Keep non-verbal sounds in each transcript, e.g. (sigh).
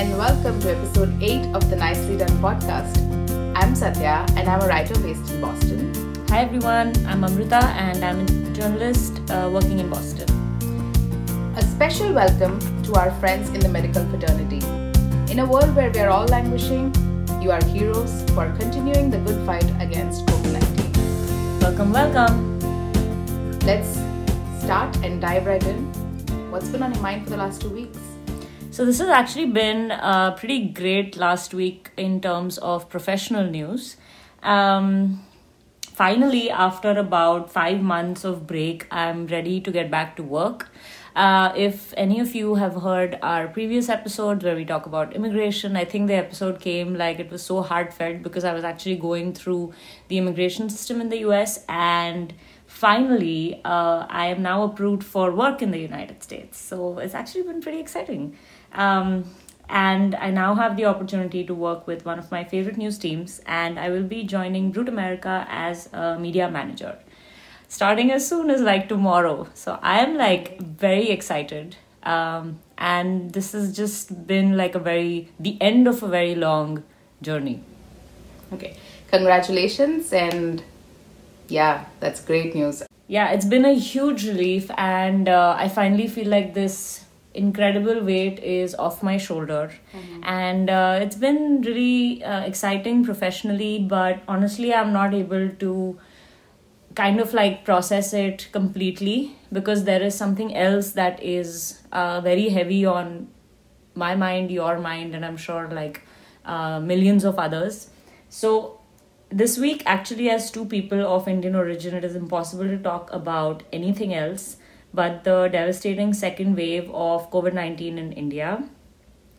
and welcome to episode 8 of the Nicely Done podcast. I'm Satya, and I'm a writer based in Boston. Hi everyone, I'm Amrita, and I'm a journalist uh, working in Boston. A special welcome to our friends in the medical fraternity. In a world where we are all languishing, you are heroes for continuing the good fight against COVID 19. Welcome, welcome. Let's start and dive right in. What's been on your mind for the last two weeks? So, this has actually been a pretty great last week in terms of professional news. Um, finally, after about five months of break, I'm ready to get back to work. Uh, if any of you have heard our previous episodes where we talk about immigration, I think the episode came like it was so heartfelt because I was actually going through the immigration system in the US and finally uh, I am now approved for work in the United States. So it's actually been pretty exciting. Um, and I now have the opportunity to work with one of my favorite news teams, and I will be joining Brut America as a media manager starting as soon as like tomorrow. So I am like very excited. Um, and this has just been like a very, the end of a very long journey. Okay, congratulations, and yeah, that's great news. Yeah, it's been a huge relief, and uh, I finally feel like this incredible weight is off my shoulder. Mm-hmm. and uh, it's been really uh, exciting professionally but honestly i'm not able to kind of like process it completely because there is something else that is uh, very heavy on my mind your mind and i'm sure like uh, millions of others. So this week actually as two people of indian origin it is impossible to talk about anything else but the devastating second wave of COVID 19 in India.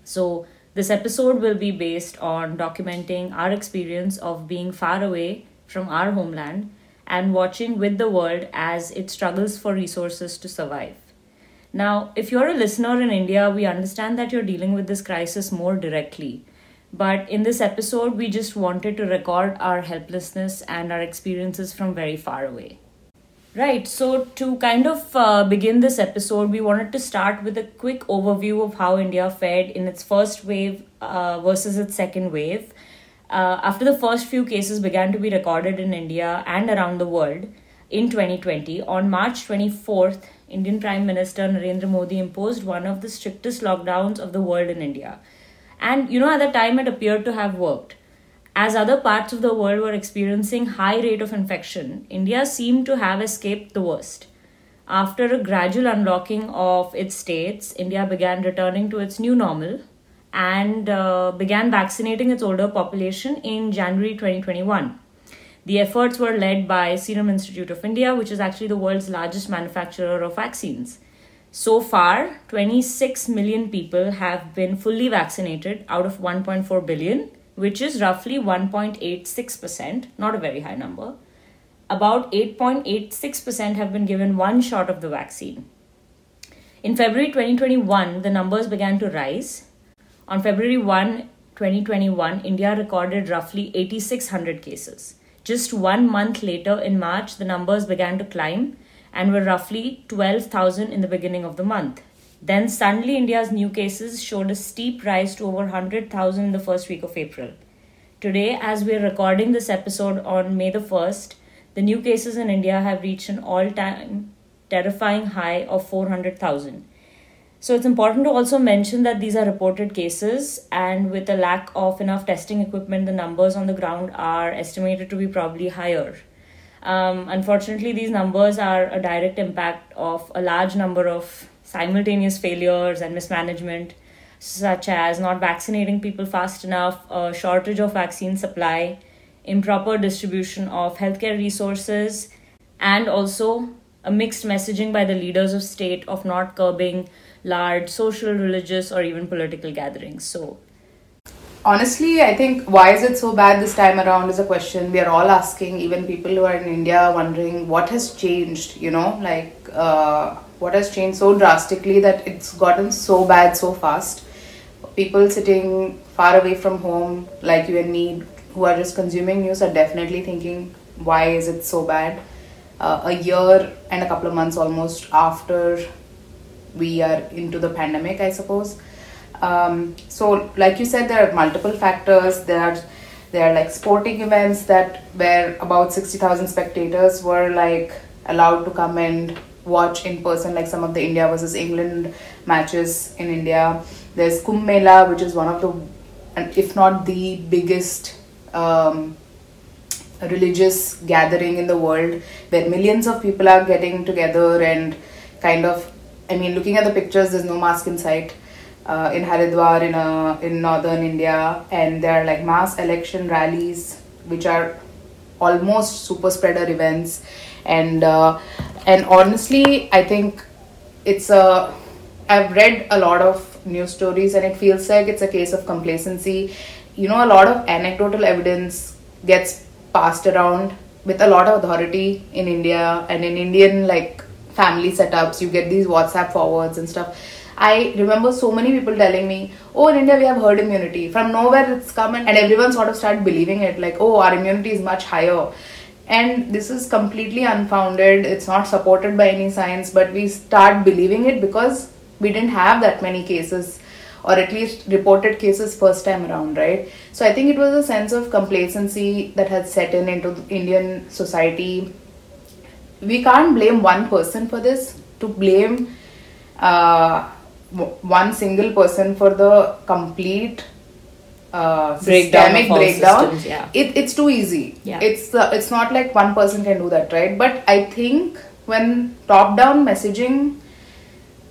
So, this episode will be based on documenting our experience of being far away from our homeland and watching with the world as it struggles for resources to survive. Now, if you're a listener in India, we understand that you're dealing with this crisis more directly. But in this episode, we just wanted to record our helplessness and our experiences from very far away. Right. So, to kind of uh, begin this episode, we wanted to start with a quick overview of how India fared in its first wave uh, versus its second wave. Uh, after the first few cases began to be recorded in India and around the world in 2020, on March 24th, Indian Prime Minister Narendra Modi imposed one of the strictest lockdowns of the world in India. And, you know, at the time it appeared to have worked as other parts of the world were experiencing high rate of infection, India seemed to have escaped the worst. After a gradual unlocking of its states, India began returning to its new normal and uh, began vaccinating its older population in January 2021. The efforts were led by Serum Institute of India, which is actually the world's largest manufacturer of vaccines. So far, 26 million people have been fully vaccinated out of 1.4 billion which is roughly 1.86%, not a very high number. About 8.86% have been given one shot of the vaccine. In February 2021, the numbers began to rise. On February 1, 2021, India recorded roughly 8,600 cases. Just one month later, in March, the numbers began to climb and were roughly 12,000 in the beginning of the month. Then suddenly India's new cases showed a steep rise to over 100,000 in the first week of April. Today, as we're recording this episode on May the 1st, the new cases in India have reached an all time terrifying high of 400,000. So it's important to also mention that these are reported cases, and with a lack of enough testing equipment, the numbers on the ground are estimated to be probably higher. Um, unfortunately, these numbers are a direct impact of a large number of simultaneous failures and mismanagement, such as not vaccinating people fast enough, a shortage of vaccine supply, improper distribution of healthcare resources, and also a mixed messaging by the leaders of state of not curbing large social, religious, or even political gatherings. So, honestly i think why is it so bad this time around is a question we are all asking even people who are in india wondering what has changed you know like uh, what has changed so drastically that it's gotten so bad so fast? People sitting far away from home like you and me who are just consuming news are definitely thinking why is it so bad? Uh, a year and a couple of months almost after we are into the pandemic i suppose. Um, so, like you said, there are multiple factors. There are there are like sporting events that where about sixty thousand spectators were like allowed to come and watch in person, like some of the India versus England matches in India. There's Kumbh Mela, which is one of the, if not the biggest. Um, religious gathering in the world where millions of people are getting together and kind of I mean looking at the pictures there's no mask in sight uh, in Haridwar in uh, in northern India and there are like mass election rallies which are almost super spreader events and uh, and honestly I think it's a I've read a lot of news stories and it feels like it's a case of complacency you know a lot of anecdotal evidence gets passed around with a lot of authority in India and in Indian like family setups. You get these WhatsApp forwards and stuff. I remember so many people telling me, "Oh, in India we have herd immunity." From nowhere it's come and, and everyone sort of started believing it, like, "Oh, our immunity is much higher." And this is completely unfounded. It's not supported by any science, but we start believing it because we didn't have that many cases or at least reported cases first time around, right? So I think it was a sense of complacency that had set in into Indian society. We can't blame one person for this. To blame uh, one single person for the complete uh, Breakdown systemic of breakdown, systems, yeah. it, it's too easy. Yeah. It's uh, it's not like one person can do that, right? But I think when top down messaging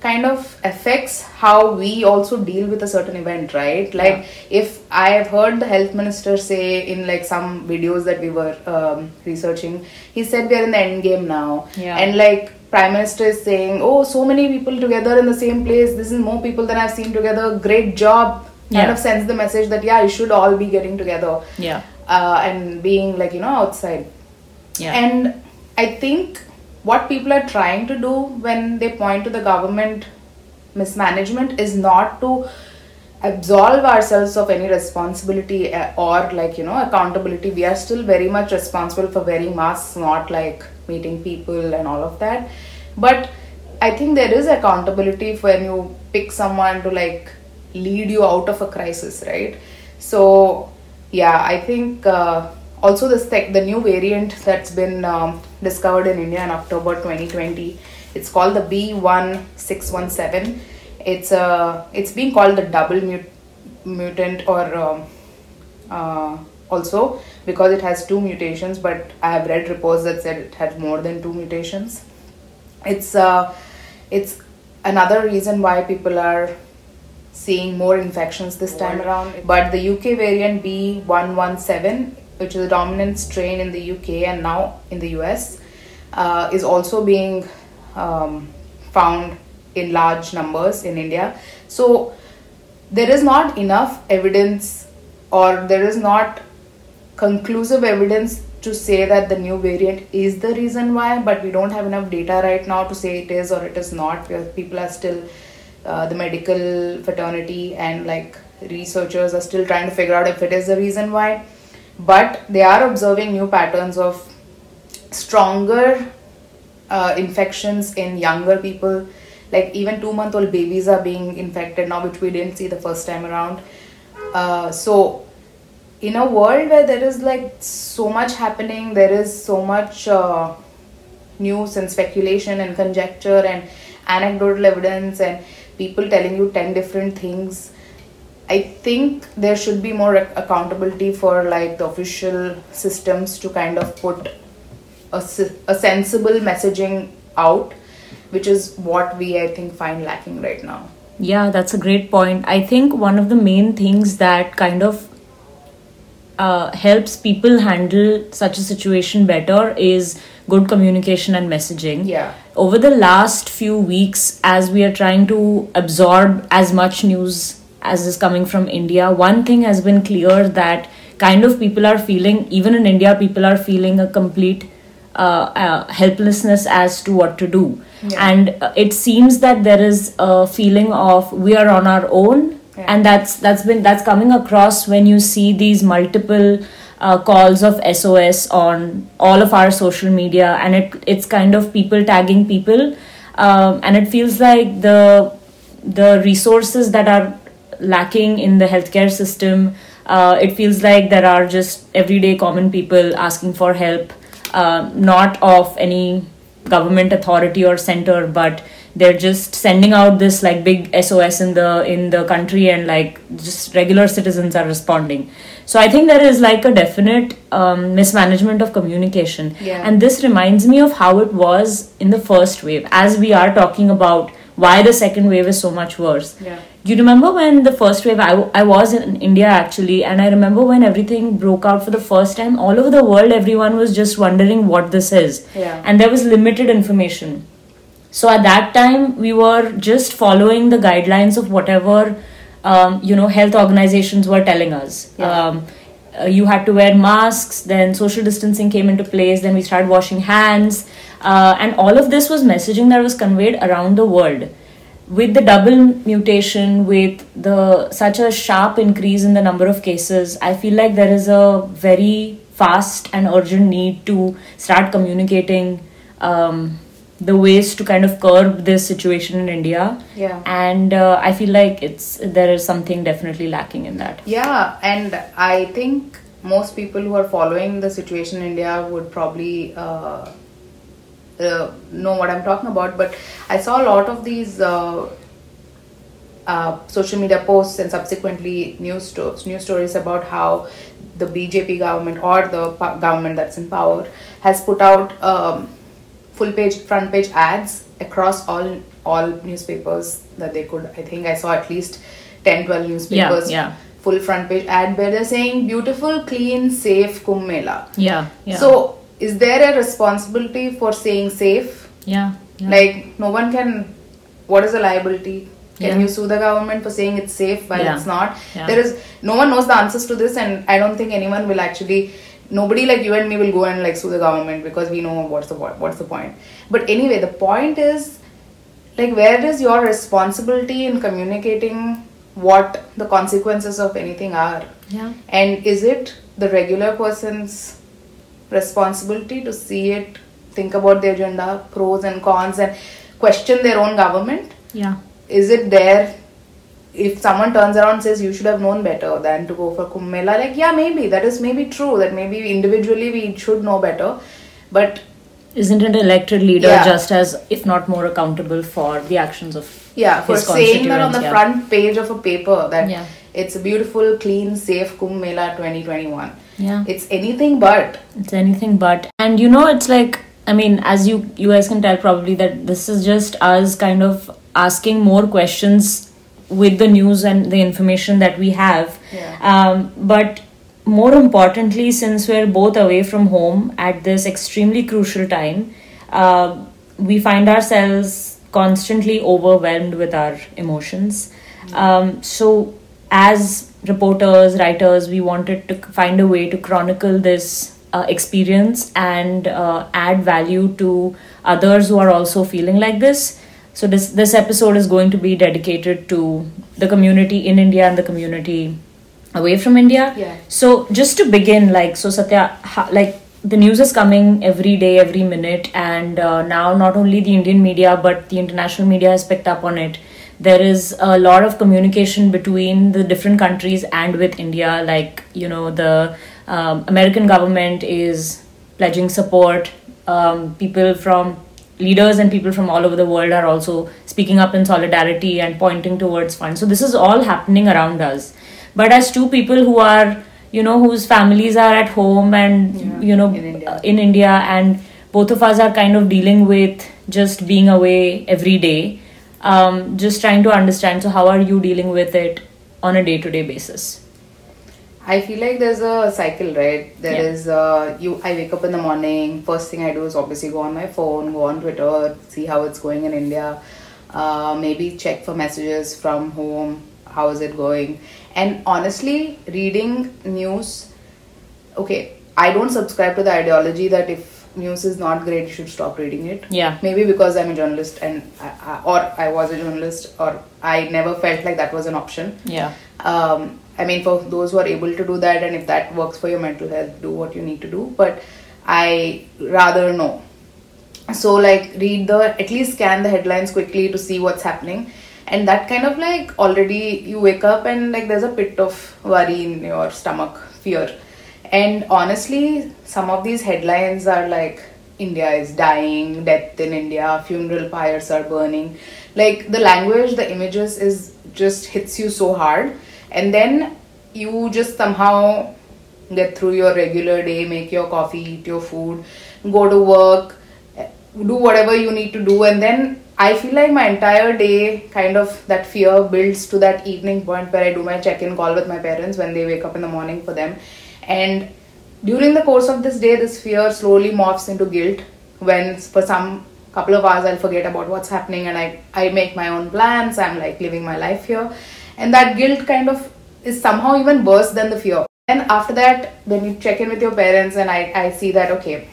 kind of affects how we also deal with a certain event right like if i have heard the health minister say in like some videos that we were um, researching he said we are in the end game now Yeah. and like prime minister is saying oh so many people together in the same place this is more people than i've seen together great job kind Yeah. of sends the message that yeah you should all be getting together Yeah. uh, and being like you know outside Yeah. and I think what people are trying to do when they point to the government mismanagement is not to absolve ourselves of any responsibility uh, or like you know accountability we are still very much responsible for wearing masks not like meeting people and all of that but i think there is accountability when you pick someone to like lead you out of a crisis right? So yeah i think uh, also this tech, the new variant that's been um, discovered in india in october 2020 it's called the b1617 it's uh, it's being called the double mut- mutant or um, uh, also because it has two mutations but i have read reports that said it had more than two mutations. It's uh, it's another reason why people are seeing more infections this time around. But the uk variant b117 which is the dominant strain in the uk and now in the us uh, is also being um, found in large numbers in india. So there is not enough evidence or there is not conclusive evidence to say that the new variant is the reason why but we don't have enough data right now to say it is or it is not. Because people are still uh, the medical fraternity and like researchers are still trying to figure out if it is the reason why. But they are observing new patterns of stronger uh, infections in younger people. Like even two month old babies are being infected now which we didn't see the first time around. Uh, so in a world where there is like so much happening there is so much uh, news and speculation and conjecture and anecdotal evidence and people telling you 10 different things i think there should be more accountability for like the official systems to kind of put a, a sensible messaging out which is what we i think find lacking right now Yeah, that's a great point. I think one of the main things that kind of uh, helps people handle such a situation better is good communication and messaging. Yeah. Over the last few weeks, as we are trying to absorb as much news as is coming from India, one thing has been clear that kind of people are feeling, even in India, people are feeling a complete uh, uh, helplessness as to what to do. Yeah. And uh, it seems that there is a feeling of we are on our own Yeah. and that's that's been that's coming across when you see these multiple uh, calls of SOS on all of our social media and it it's kind of people tagging people um, and it feels like the the resources that are lacking in the healthcare system. Uh, it feels like there are just everyday common people asking for help, uh, not of any government authority or center, but they're just sending out this like big SOS in the in the country, and like just regular citizens are responding. So I think there is like a definite um, mismanagement of communication, Yeah. and this reminds me of how it was in the first wave. As we are talking about why the second wave is so much worse. Yeah. You remember when the first wave, I, I was in India actually, and I remember when everything broke out for the first time, all over the world, everyone was just wondering what this is. Yeah. And there was limited information. So at that time, we were just following the guidelines of whatever, um, you know, health organizations were telling us. Yeah. Um, uh, you had to wear masks, then social distancing came into place, then we started washing hands. Uh, and all of this was messaging that was conveyed around the world with the double mutation with the such a sharp increase in the number of cases i feel like there is a very fast and urgent need to start communicating um, the ways to kind of curb this situation in india Yeah. and uh, i feel like it's there is something definitely lacking in that Yeah, and I think most people who are following the situation in India would probably uh, uh, know what I'm talking about. But I saw a lot of these uh, uh, social media posts and subsequently news sto- news stories about how the BJP government or the government that's in power has put out um, full page front page ads across all all newspapers that they could i think i saw at least 10 12 newspapers yeah. yeah. full front page ad where they're saying beautiful clean safe kumbh mela yeah yeah so is there a responsibility for saying safe yeah, yeah. like no one can what is the liability can Yeah. you sue the government for saying it's safe while Yeah. it's not there is no one knows the answers to this and i don't think anyone will actually nobody like you and me will go and like sue the government because we know what's the point what's the point. But anyway the point is like where is your responsibility in communicating what the consequences of anything are? Yeah. And is it the regular person's responsibility to see it think about the agenda pros and cons and question their own government? Yeah. Is it there if someone turns around and says you should have known better than to go for Kumbh Mela, like yeah maybe that is maybe true that maybe individually we should know better but isn't an elected leader Yeah. just as if not more accountable for the actions of yeah for saying that on the yeah. front page of a paper that Yeah. it's a beautiful clean safe Kumbh Mela 2021 yeah it's anything but it's anything but and you know it's like i mean as you you guys can tell probably that this is just us kind of asking more questions with the news and the information that we have. Yeah. um, but more importantly since we're both away from home at this extremely crucial time uh, we find ourselves constantly overwhelmed with our emotions. Um, so as reporters writers we wanted to find a way to chronicle this uh, experience and uh, add value to others who are also feeling like this so this this episode is going to be dedicated to the community in india and the community away from india Yeah. so just to begin like so satya ha, like the news is coming every day every minute and uh, now not only the indian media but the international media has picked up on it there is a lot of communication between the different countries and with india like you know the um, american government is pledging support um, people from leaders and people from all over the world are also speaking up in solidarity and pointing towards funds. So this is all happening around us. But as two people who are you know whose families are at home and Yeah, you know in India. uh, in India and both of us are kind of dealing with just being away every day um, just trying to understand so how are you dealing with it on a day to day basis I feel like there's a cycle, right? There Yeah. is uh, you. I wake up in the morning. First thing I do is obviously go on my phone, go on Twitter, see how it's going in India. Uh, maybe check for messages from home. How is it going? And honestly, reading news. Okay, I don't subscribe to the ideology that if news is not great, you should stop reading it. Yeah. Maybe because I'm a journalist and I, I, or I was a journalist, or I never felt like that was an option yeah um, I mean, for those who are able to do that, and if that works for your mental health, do what you need to do. But I rather know. So, like, read the at least scan the headlines quickly to see what's happening, and that kind of like already you wake up and like there's a pit of worry in your stomach, fear. And honestly, some of these headlines are like India is dying, death in India, funeral pyres are burning. Like the language, the images is just hits you so hard. And then you just somehow get through your regular day, make your coffee, eat your food, go to work, do whatever you need to do, and then I feel like my entire day kind of that fear builds to that evening point where I do my check in call with my parents when they wake up in the morning for them. And during the course of this day, this fear slowly morphs into guilt when for some couple of hours I'll forget about what's happening and I, I make my own plans, I'm like living my life here. And that guilt kind of is somehow even worse than the fear. And after that, when you check in with your parents and I, I see that okay,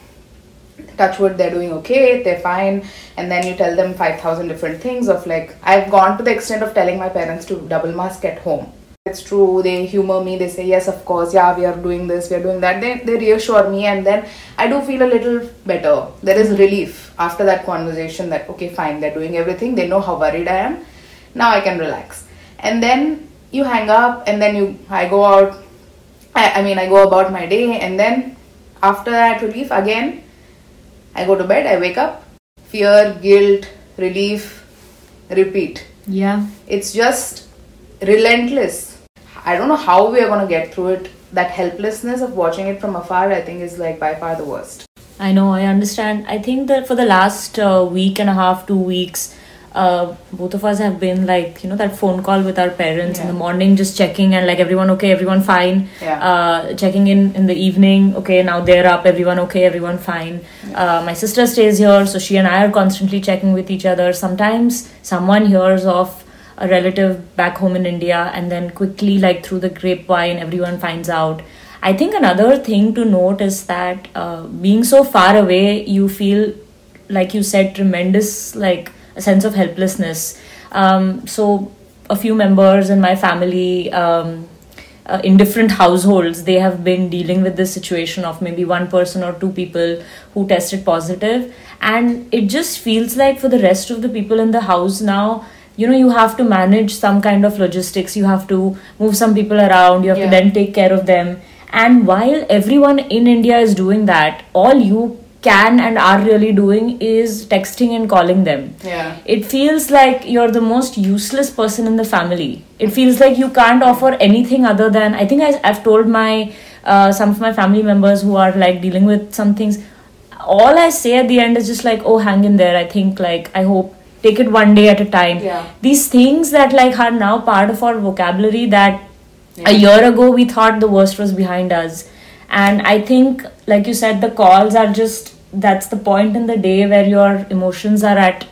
touch wood they're doing okay they're fine. And then you tell them 5000 different things of like i've gone to the extent of telling my parents to double mask at home. It's true they humor me they say yes of course yeah we are doing this we are doing that. They, they reassure me and then i do feel a little better. There is relief after that conversation that okay fine they're doing everything they know how worried i am. Now i can relax and then you hang up and then you i go out I, I mean i go about my day and then after that relief again I go to bed, I wake up, fear, guilt, relief, repeat. Yeah. It's just relentless. I don't know how we are going to get through it. That helplessness of watching it from afar, I think, is like by far the worst. I know, I understand. I think that for the last uh, week and a half, two weeks, uh, both of us have been like you know that phone call with our parents Yeah. in the morning just checking and like everyone okay everyone fine. Yeah. uh, checking in in the evening okay now they're up everyone okay everyone fine. Uh, my sister stays here so she and i are constantly checking with each other. Sometimes someone hears of a relative back home in india and then quickly like through the grapevine everyone finds out. I think another thing to note is that uh, being so far away you feel like you said tremendous like a sense of helplessness. Um, so a few members in my family um, uh, in different households they have been dealing with this situation of maybe one person or two people who tested positive. And it just feels like for the rest of the people in the house now you know you have to manage some kind of logistics. You have to move some people around. You have Yeah. to then take care of them. And while everyone in india is doing that all you can and are really doing is texting and calling them Yeah. it feels like you're the most useless person in the family it feels like you can't offer anything other than i think I, i've told my uh, some of my family members who are like dealing with some things all i say at the end is just like oh hang in there i think like i hope take it one day at a time Yeah. these things that like are now part of our vocabulary that Yeah. a year ago we thought the worst was behind us and i think like you said the calls are just that's the point in the day where your emotions are at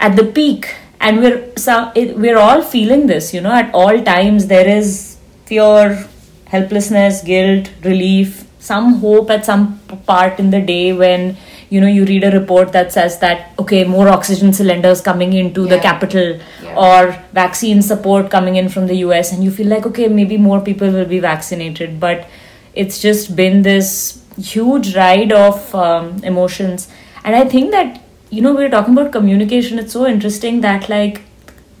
at the peak. And we're some it, we're all feeling this you know at all times there is fear helplessness guilt relief some hope at some part in the day when you know you read a report that says that okay more oxygen cylinders coming into the capital Yeah. or vaccine support coming in from the US and you feel like okay maybe more people will be vaccinated. But it's just been this huge ride of um, emotions. And i think that you know we're talking about communication. It's so interesting that like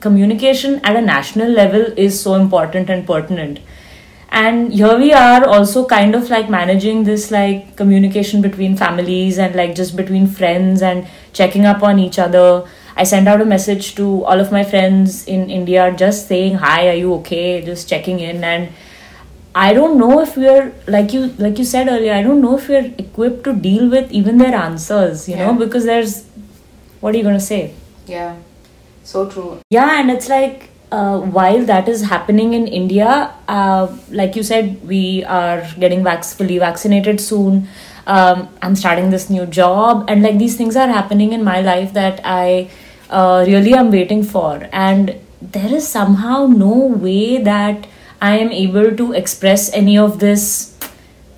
communication at a national level is so important and pertinent. And here we are also kind of like managing this like communication between families and like just between friends and checking up on each other. I sent out a message to all of my friends in india just saying hi are you okay? Just checking in. And I don't know if we're like you like you said earlier. I don't know if we're equipped to deal with even their answers. You know, because there's what are you gonna say? Yeah. So true. Yeah, and it's like uh, while that is happening in India, uh, like you said, we are getting vac- fully vaccinated soon. Um, I'm starting this new job, and like these things are happening in my life that I uh, really am waiting for. And there is somehow no way that I am able to express any of this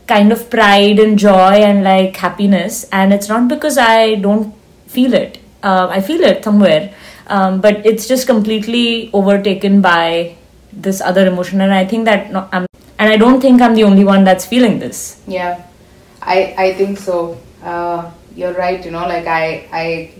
kind of pride and joy and like happiness. And it's not because i don't feel it. Uh, i feel it somewhere. Um, but it's just completely overtaken by this other emotion. And i think that I'm, and i don't think i'm the only one that's feeling this. Yeah, I I think so. Uh, you're right. You know, like I I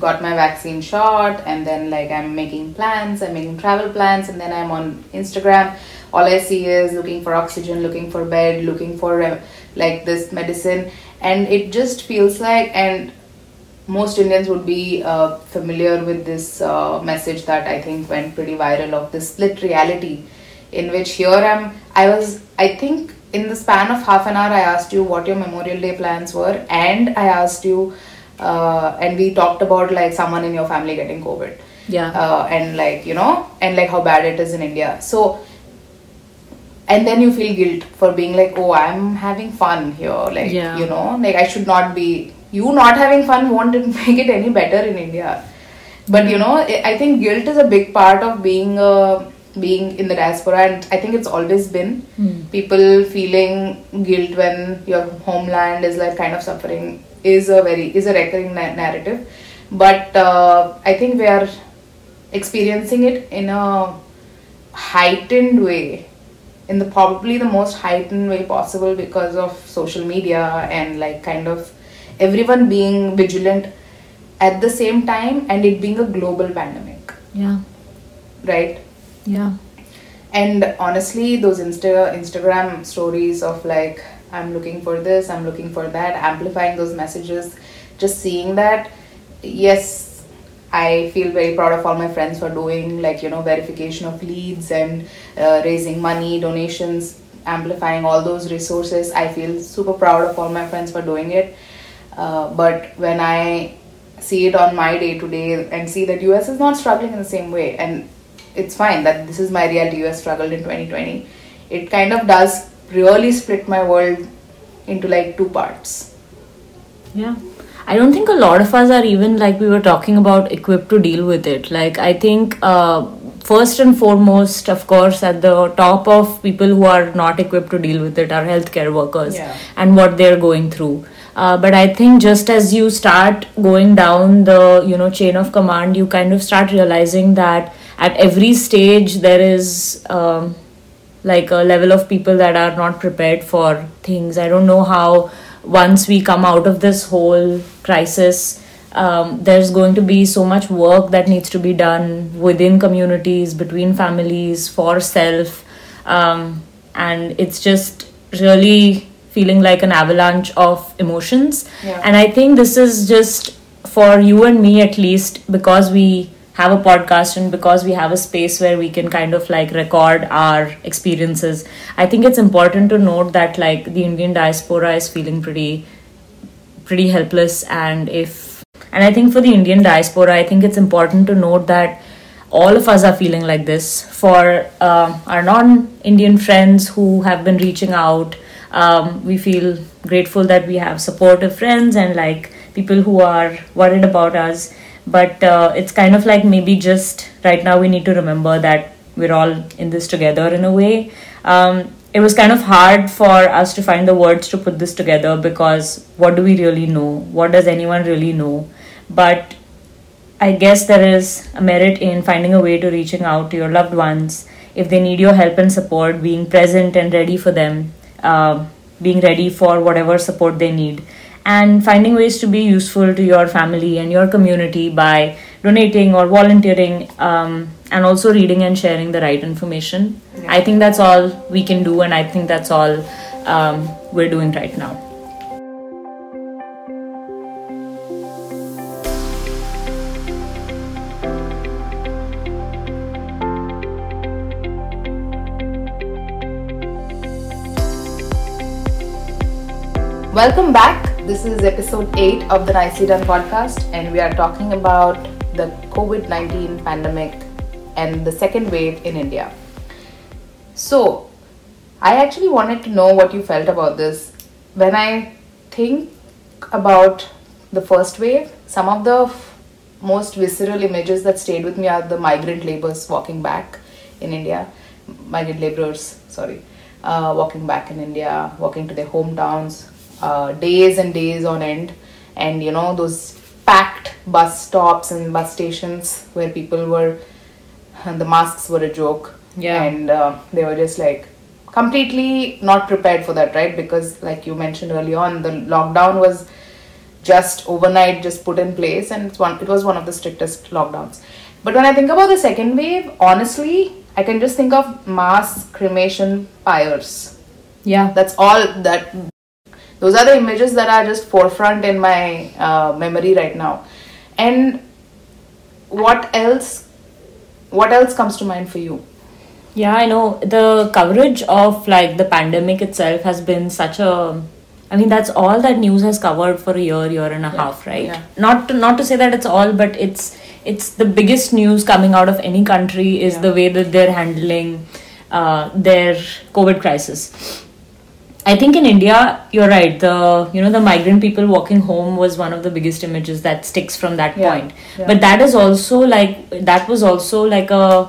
got my vaccine shot and then like i'm making plans i'm making travel plans and then i'm on instagram. All i see is looking for oxygen looking for bed looking for uh, like this medicine. And it just feels like and most indians would be uh, familiar with this uh, message that i think went pretty viral of this split reality in which here i'm i was i think in the span of half an hour i asked you what your memorial day plans were and i asked you uh, and we talked about like someone in your family getting covid. Yeah. uh, and like you know and like how bad it is in india. So and then you feel guilt for being like oh i'm having fun here like Yeah. you know like i should not be you not having fun won't (laughs) make it any better in india. But you know i think guilt is a big part of being uh, being in the diaspora and i think it's always been. People feeling guilt when your homeland is like kind of suffering is a very is a recurring na- narrative but uh, i think we are experiencing it in a heightened way in the probably the most heightened way possible because of social media and like kind of everyone being vigilant at the same time and it being a global pandemic Yeah. right Yeah. and honestly those insta instagram stories of like i'm looking for this i'm looking for that amplifying those messages just seeing that yes i feel very proud of all my friends for doing like you know verification of leads and uh, raising money donations amplifying all those resources. I feel super proud of all my friends for doing it. Uh, but when i see it on my day to day and see that us is not struggling in the same way and it's fine that this is my reality us struggled in 2020 it kind of does really split my world into like two parts Yeah. I don't think a lot of us are even like we were talking about equipped to deal with it. Like, I think uh, first and foremost, of course, at the top of people who are not equipped to deal with it are healthcare workers Yeah. and what they're going through. Uh, but I think just as you start going down the you know chain of command, you kind of start realizing that at every stage there is um, like a level of people that are not prepared for things. I don't know how once we come out of this whole crisis, um, there's going to be so much work that needs to be done within communities, between families, for self, um, and it's just really feeling like an avalanche of emotions. Yeah. And I think this is just for you and me at least because we have a podcast and because we have a space where we can kind of like record our experiences i think it's important to note that like the indian diaspora is feeling pretty pretty helpless and if and i think for the indian diaspora i think it's important to note that all of us are feeling like this. For um, our non-indian friends who have been reaching out um, we feel grateful that we have supportive friends and like people who are worried about us but uh, it's kind of like maybe just right now we need to remember that we're all in this together in a way. Um, it was kind of hard for us to find the words to put this together because what do we really know? What does anyone really know? But I guess there is a merit in finding a way to reaching out to your loved ones. If they need your help and support, being present and ready for them, uh, being ready for whatever support they need, and finding ways to be useful to your family and your community by donating or volunteering, um, and also reading and sharing the right information. Yeah. I think that's all we can do, and I think that's all um, we're doing right now. Welcome back. This is episode 8 of the Nicely Done podcast, and we are talking about the COVID 19 pandemic and the second wave in India. So, I actually wanted to know what you felt about this. When I think about the first wave, some of the f- most visceral images that stayed with me are the migrant laborers walking back in India, migrant laborers, sorry, uh, walking back in India, walking to their hometowns, uh, days and days on end, and you know, those packed bus stops and bus stations where people were, and the masks were a joke, Yeah. and uh, they were just like completely not prepared for that, right? Because, like you mentioned early on, the lockdown was just overnight just put in place and it's one it was one of the strictest lockdowns but when i think about the second wave honestly i can just think of mass cremation pyres Yeah. that's all that those are the images that are just forefront in my uh, memory right now and what else what else comes to mind for you Yeah, I know. The coverage of like the pandemic itself has been such a I mean that's all that news has covered for a year, year and a half, right? yeah. Not to not to say that it's all, but it's it's the biggest news coming out of any country is Yeah. the way that they're handling uh, their COVID crisis. I think in India, you're right. The you know the migrant people walking home was one of the biggest images that sticks from that Yeah, point. yeah. But that is also like that was also like a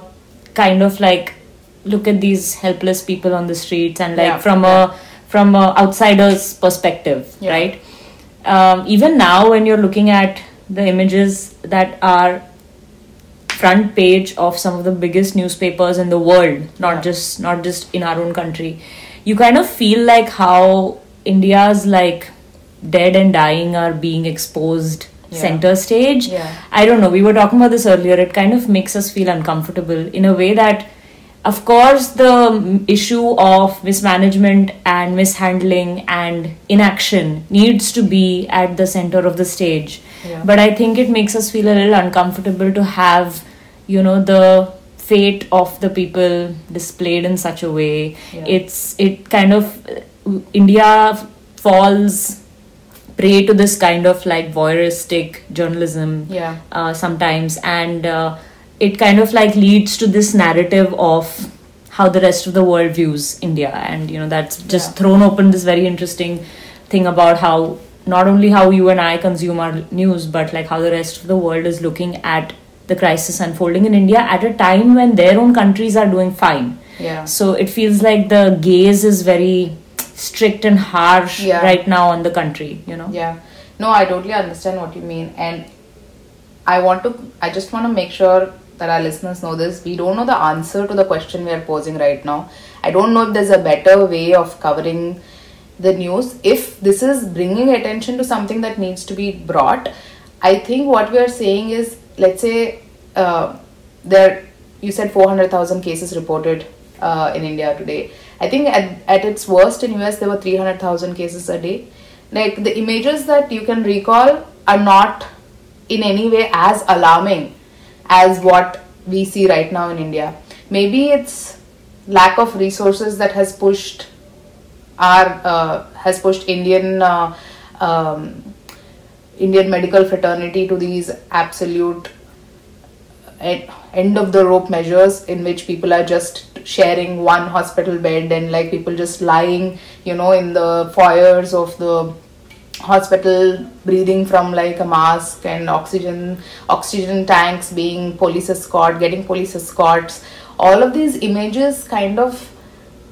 kind of like look at these helpless people on the streets and like Yeah, from a from a outsider's perspective, right? Um, even now, when you're looking at the images that are front page of some of the biggest newspapers in the world not just not just in our own country you kind of feel like how india's like dead and dying are being exposed Yeah. center stage Yeah. i don't know we were talking about this earlier it kind of makes us feel uncomfortable in a way that of course the issue of mismanagement and mishandling and inaction needs to be at the center of the stage Yeah. but i think it makes us feel a little uncomfortable to have you know the fate of the people displayed in such a way Yeah. it's it kind of india falls prey to this kind of like voyeuristic journalism Yeah. uh, sometimes and uh, it kind of like leads to this narrative of how the rest of the world views india and you know that's just Yeah. thrown open this very interesting thing about how not only how you and i consume our news but like how the rest of the world is looking at the crisis unfolding in india at a time when their own countries are doing fine Yeah. so it feels like the gaze is very strict and harsh Yeah. right now on the country you know Yeah. No, I totally understand what you mean. And I want to, I just want to make sure that our listeners know this. We don't know the answer to the question we are posing right now. I don't know if there's a better way of covering the news. If this is bringing attention to something that needs to be brought, I think what we are saying is, let's say, uh, there, you said 400,000 cases reported uh, in India today. I think at, at its worst in US there were 300,000 cases a day. Like the images that you can recall are not in any way as alarming as what we see right now in India. Maybe it's lack of resources that has pushed our uh, has pushed Indian uh, um, Indian medical fraternity to these absolute e- end of the rope measures in which people are just sharing one hospital bed and like people just lying you know in the foyers of the hospital breathing from like a mask and oxygen oxygen tanks being police escort getting police escorts. All of these images kind of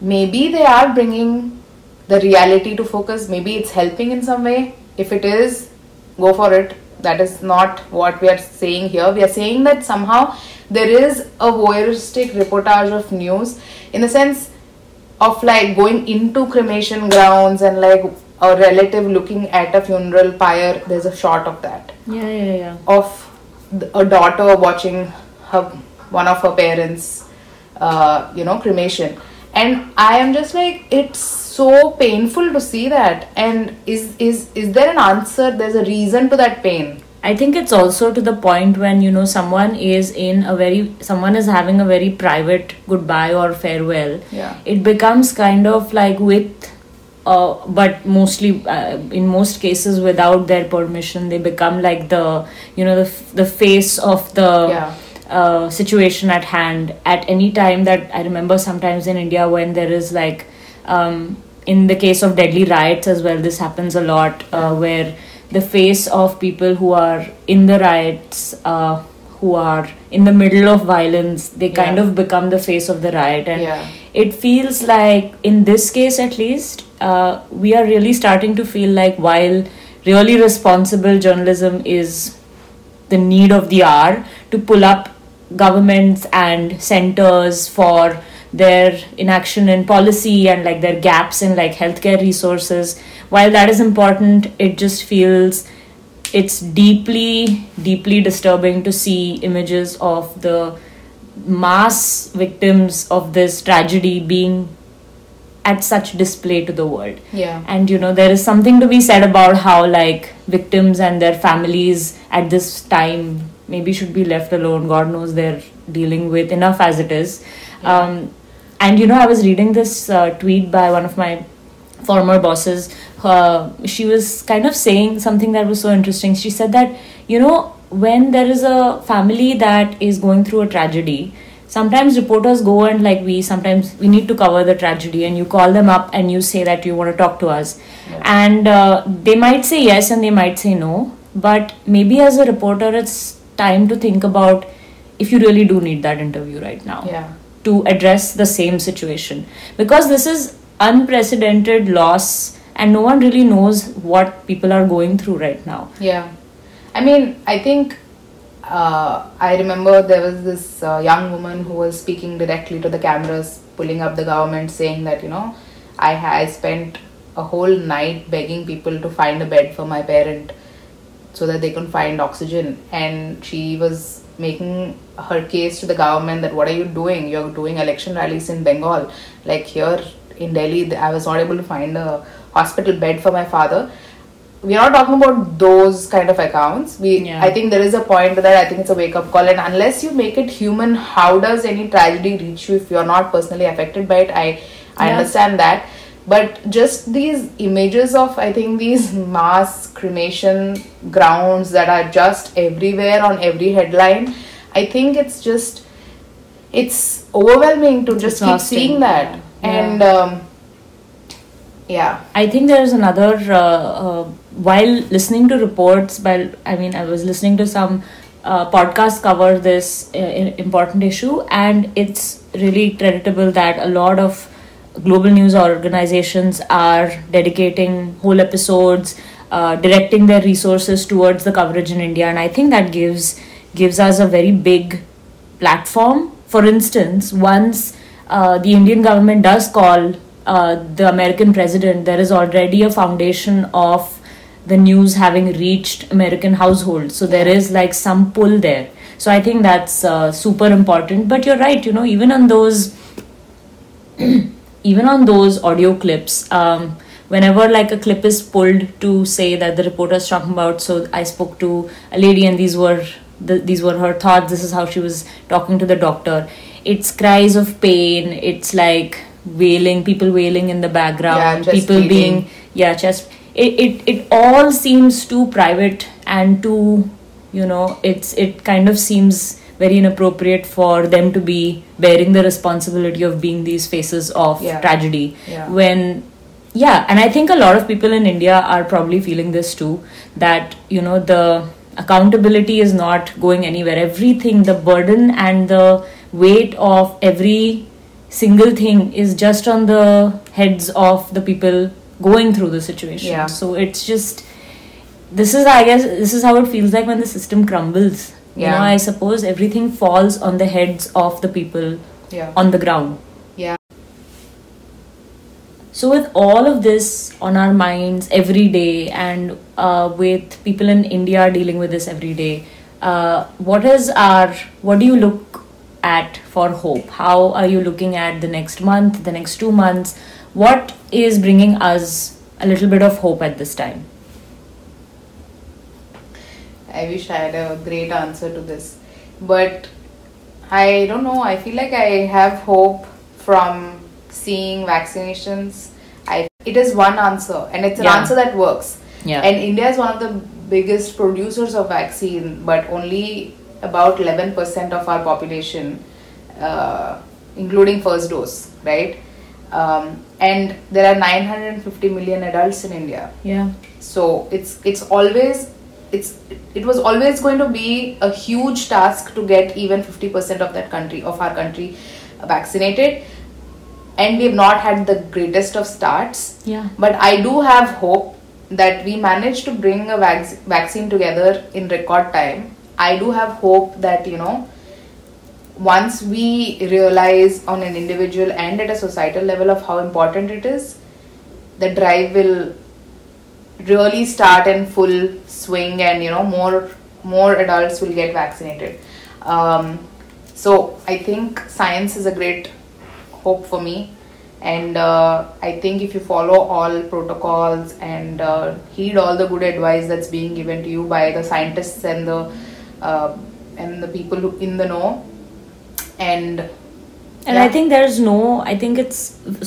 maybe they are bringing the reality to focus. Maybe it's helping in some way. If it is go for it. That is not what we are saying here. We are saying that somehow there is a voyeuristic reportage of news in the sense of like going into cremation grounds and like a relative looking at a funeral pyre. There's a shot of that. Yeah yeah yeah. Of a daughter watching her one of her parents uh, you know cremation. And i am just like it's so painful to see that and is is is there an answer there's a reason to that pain I think it's also to the point when you know someone is in a very someone is having a very private goodbye or farewell. Yeah. It becomes kind of like with, uh, but mostly uh, in most cases without their permission, they become like the you know the f- the face of the Yeah. uh, situation at hand at any time that I remember sometimes in India when there is like um, in the case of deadly riots as well this happens a lot uh, where the face of people who are in the riots uh, who are in the middle of violence they kind Yeah. of become the face of the riot and Yeah. it feels like in this case at least uh, we are really starting to feel like while really responsible journalism is the need of the hour to pull up governments and centers for their inaction in policy and like their gaps in like healthcare resources while that is important it just feels it's deeply, deeply disturbing to see images of the mass victims of this tragedy being at such display to the world. Yeah. And you know, there is something to be said about how, like, victims and their families at this time maybe should be left alone. God knows they're dealing with enough as it is. Um, and you know, I was reading this uh, tweet by one of my former bosses. Uh, she was kind of saying something that was so interesting. She said that, you know, when there is a family that is going through a tragedy, sometimes reporters go and like we sometimes we need to cover the tragedy and you call them up and you say that you want to talk to us and uh, they might say yes and they might say no but maybe as a reporter it's time to think about if you really do need that interview right now Yeah. To address the same situation because this is unprecedented loss and no one really knows what people are going through right now Yeah. I mean, I think uh, I remember there was this uh, young woman who was speaking directly to the cameras, pulling up the government, saying that, you know, I, ha- I spent a whole night begging people to find a bed for my parent so that they can find oxygen. And she was making her case to the government that what are you doing? You're doing election rallies in Bengal. Like here in Delhi, I was not able to find a hospital bed for my father we're not talking about those kind of accounts we Yeah. i think there is a point to that i think it's a wake up call and unless you make it human how does any tragedy reach you if you're not personally affected by it i i Yeah. understand that but just these images of i think these mass cremation grounds that are just everywhere on every headline i think it's just it's overwhelming to just keep seeing that yeah. and um, yeah I think there is another. Uh, uh, while listening to reports, while I mean, I was listening to some uh, podcasts cover this uh, important issue, and it's really creditable that a lot of global news organizations are dedicating whole episodes, uh, directing their resources towards the coverage in India, and I think that gives gives us a very big platform. For instance, once uh, the Indian government does call uh, the American president, there is already a foundation of the news having reached American households. So there is like some pull there. So I think that's uh, super important. But you're right, you know, even on those (clears throat) even on those audio clips um, whenever like a clip is pulled to say that the reporter's talking about so i spoke to a lady and these were the, these were her thoughts this is how she was talking to the doctor. It's cries of pain it's like wailing people wailing in the background Yeah, people being yeah just it, it it all seems too private and too you know it's it kind of seems very inappropriate for them to be bearing the responsibility of being these faces of Yeah. tragedy Yeah. when yeah and i think a lot of people in india are probably feeling this too that you know the accountability is not going anywhere everything the burden and the weight of every single thing is just on the heads of the people going through the situation Yeah. so it's just this is i guess this is how it feels like when the system crumbles you Yeah. know i suppose everything falls on the heads of the people yeah. on the ground. Yeah. So with all of this on our minds every day and uh, with people in india dealing with this every day uh, what is our what do you look at for hope? How are you looking at the next month the next two months? What is bringing us a little bit of hope at this time I wish I had a great answer to this. But I don't know. I feel like I have hope from seeing vaccinations. I it is one answer and it's an Yeah. answer that works. Yeah. And India is one of the biggest producers of vaccine, but only about 11% of our population, uh, including first dose, right? Um, and there are 950 million adults in India yeah so it's it's always it's it was always going to be a huge task to get even 50% of that country of our country vaccinated. And we have not had the greatest of starts. Yeah. But i do have hope that we managed to bring a vac- vaccine together in record time. I do have hope that you know once we realize on an individual and at a societal level of how important it is the drive will really start in full swing and you know more more adults will get vaccinated. Um, so i think science is a great hope for me. And uh, i think if you follow all protocols and uh, heed all the good advice that's being given to you by the scientists and the uh, and the people in the know and And Yeah. I think there's no, I think it's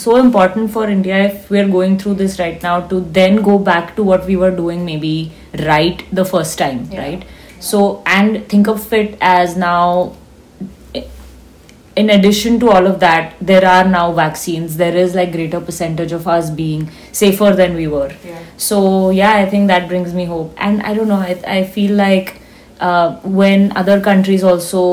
so important for India if we're going through this right now to then go back to what we were doing maybe right the first time, Yeah. right? So, and think of it as now, in addition to all of that, there are now vaccines. There is like greater percentage of us being safer than we were. yeah So yeah, I think that brings me hope, and I don't know. I I feel like uh, when other countries also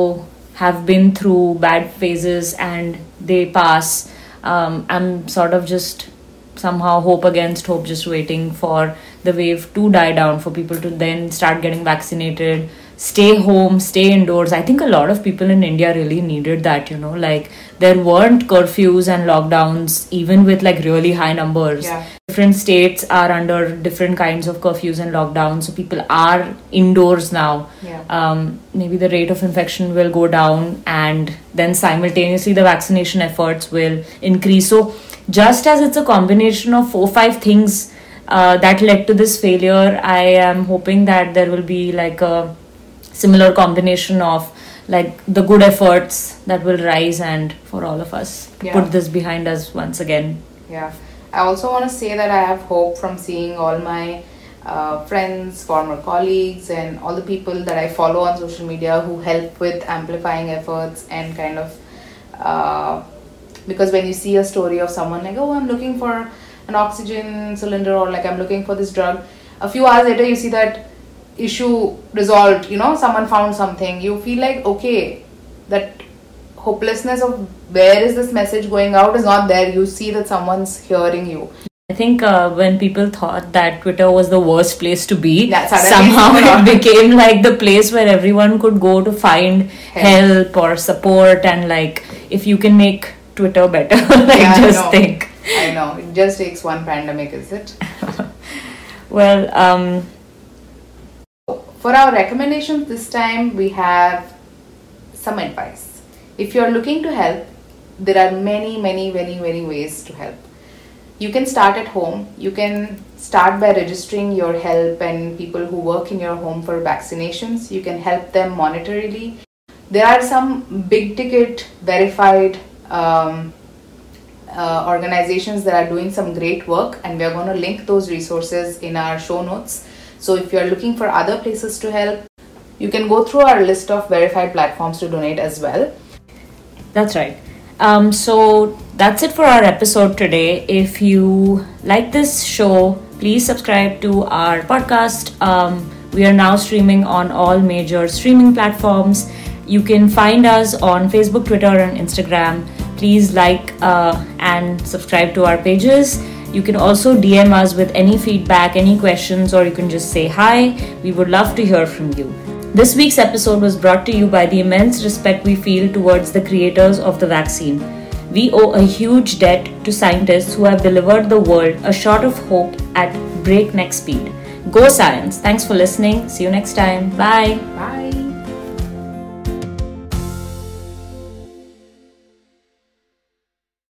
have been through bad phases and they pass, um, I'm sort of just somehow hope against hope, just waiting for the wave to die down for people to then start getting vaccinated. Stay home, stay indoors. I think a lot of people in India really needed that, you know, like there weren't curfews and lockdowns, even with like really high numbers. Yeah. Different states are under different kinds of curfews and lockdowns so people are indoors now. Yeah. Um, maybe the rate of infection will go down and then simultaneously the vaccination efforts will increase. So just as it's a combination of four five things uh, that led to this failure i am hoping that there will be like a similar combination of like the good efforts that will rise and for all of us Yeah. put this behind us once again Yeah, I also want to say that I have hope from seeing all my uh, friends, former colleagues, and all the people that I follow on social media who help with amplifying efforts and kind of uh, because when you see a story of someone like, oh, I'm looking for an oxygen cylinder or like I'm looking for this drug, a few hours later you see that issue resolved, you know, someone found something, you feel like, okay, that hopelessness of where is this message going out is not there. You see that someone's hearing you. I think uh, when people thought that Twitter was the worst place to be, (laughs) somehow it became like the place where everyone could go to find Help. help or support. And like, if you can make Twitter better, (laughs) like, Yeah, I just know. think. I know. It just takes one pandemic, is it? (laughs) Well, um, For our recommendations this time, we have some advice. If you're looking to help, there are many, many, many, many ways to help. You can start at home. You can start by registering your help and people who work in your home for vaccinations. You can help them monetarily. There are some big ticket verified um, uh, organizations that are doing some great work, and we are going to link those resources in our show notes. So, if you are looking for other places to help, you can go through our list of verified platforms to donate as well. That's right. Um, so that's it for our episode today. If you like this show, please subscribe to our podcast. Um, we are now streaming on all major streaming platforms. You can find us on Facebook, Twitter, and Instagram. Please like uh, and subscribe to our pages. You can also DM us with any feedback, any questions, or you can just say hi. We would love to hear from you. This week's episode was brought to you by the immense respect we feel towards the creators of the vaccine. We owe a huge debt to scientists who have delivered the world a shot of hope at breakneck speed. Go science. Thanks for listening. See you next time. Bye. Bye.